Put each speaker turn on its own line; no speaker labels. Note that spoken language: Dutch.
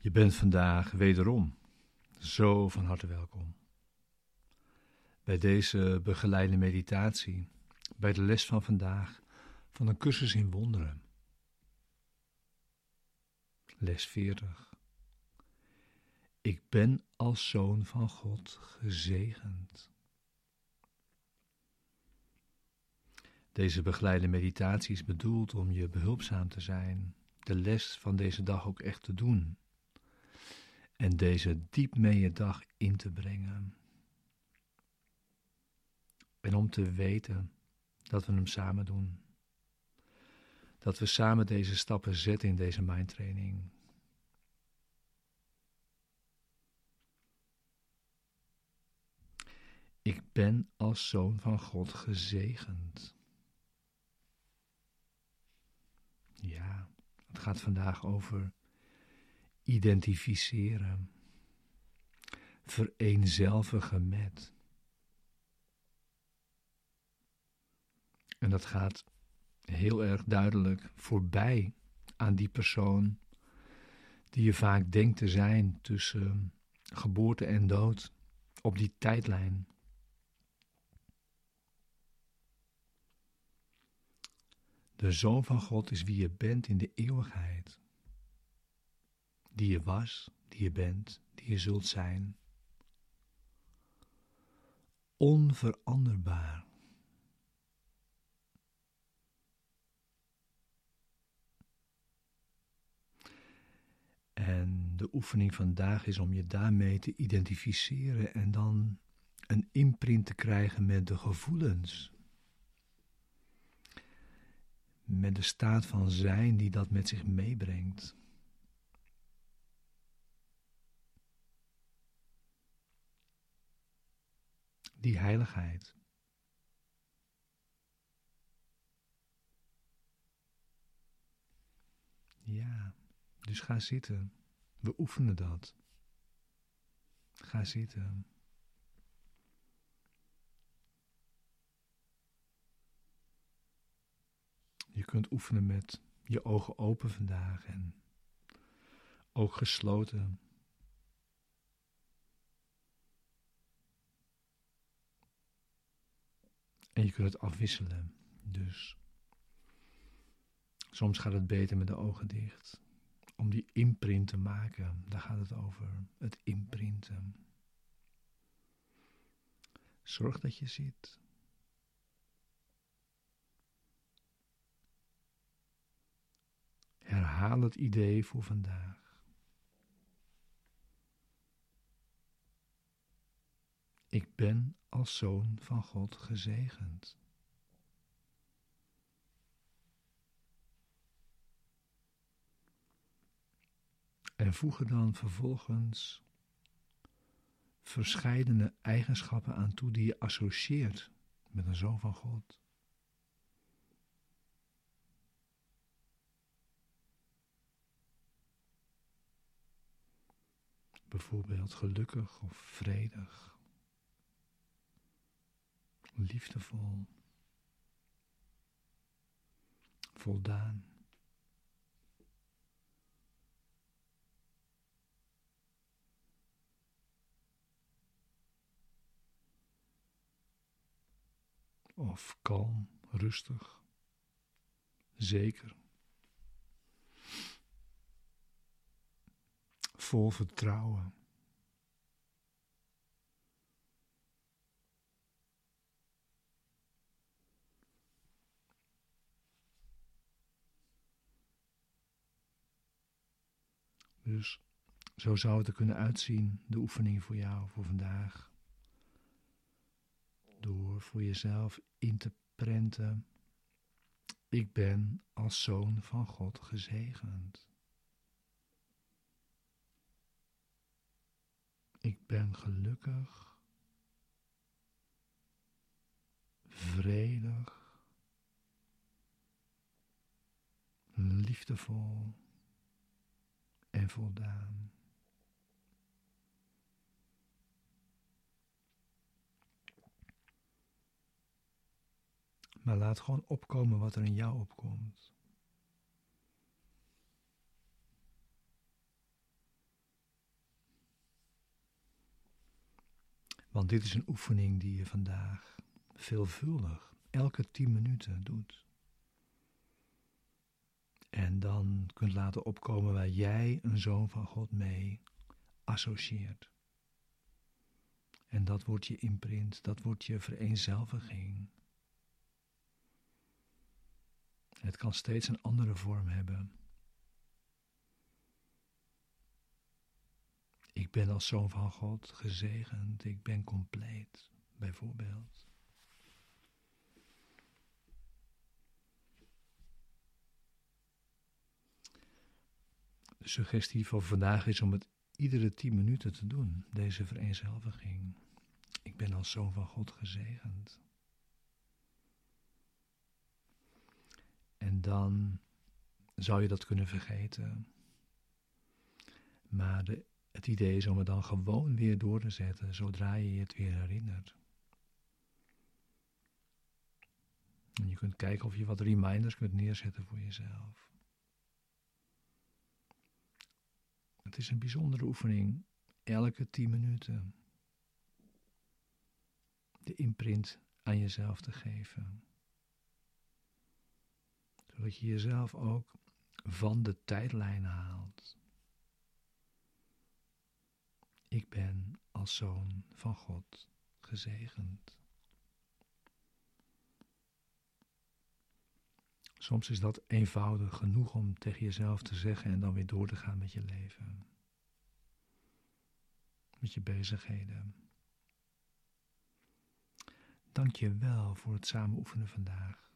Je bent vandaag wederom zo van harte welkom. Bij deze begeleide meditatie, bij de les van vandaag van een cursus in wonderen. Les 40. Ik ben als zoon van God gezegend. Deze begeleide meditatie is bedoeld om je behulpzaam te zijn, de les van deze dag ook echt te doen en deze diep mee je dag in te brengen. En om te weten dat we hem samen doen. Dat we samen deze stappen zetten in deze mindtraining. Ik ben als zoon van God gezegend. Ja, het gaat vandaag over identificeren, vereenzelvigen met. En dat gaat heel erg duidelijk voorbij aan die persoon die je vaak denkt te zijn tussen geboorte en dood op die tijdlijn. De Zoon van God is wie je bent in de eeuwigheid die je was, die je bent, die je zult zijn. Onveranderbaar. En de oefening vandaag is om je daarmee te identificeren en dan een imprint te krijgen met de gevoelens. Met de staat van zijn die dat met zich meebrengt. Die heiligheid. Ja, dus ga zitten. We oefenen dat. Ga zitten. Je kunt oefenen met je ogen open vandaag en ook gesloten. En je kunt het afwisselen. Dus soms gaat het beter met de ogen dicht. Om die imprint te maken, daar gaat het over. Het imprinten. Zorg dat je ziet. Herhaal het idee voor vandaag. Ik ben als zoon van God gezegend. En voeg er dan vervolgens verscheidene eigenschappen aan toe die je associeert met een zoon van God. Bijvoorbeeld gelukkig of vredig liefdevol, voldaan. Of kalm, rustig, zeker. Vol vertrouwen. Dus zo zou het er kunnen uitzien, de oefening voor jou, voor vandaag. Door voor jezelf in te prenten. Ik ben als zoon van God gezegend. Ik ben gelukkig, vredig, liefdevol voldaan. Maar laat gewoon opkomen wat er in jou opkomt. Want dit is een oefening die je vandaag veelvuldig, elke tien minuten doet. En dan kunt laten opkomen waar jij een zoon van God mee associeert. En dat wordt je imprint, dat wordt je vereenzelviging. Het kan steeds een andere vorm hebben. Ik ben als zoon van God gezegend, ik ben compleet, bijvoorbeeld. De suggestie van vandaag is om het iedere tien minuten te doen, deze vereenzelviging. Ik ben als zoon van God gezegend. En dan zou je dat kunnen vergeten. Maar de, het idee is om het dan gewoon weer door te zetten zodra je je het weer herinnert. En je kunt kijken of je wat reminders kunt neerzetten voor jezelf. Het is een bijzondere oefening, elke tien minuten. De imprint aan jezelf te geven. Zodat je jezelf ook van de tijdlijn haalt. Ik ben als zoon van God gezegend. Soms is dat eenvoudig genoeg om tegen jezelf te zeggen en dan weer door te gaan met je leven. Met je bezigheden. Dank je wel voor het samen oefenen vandaag.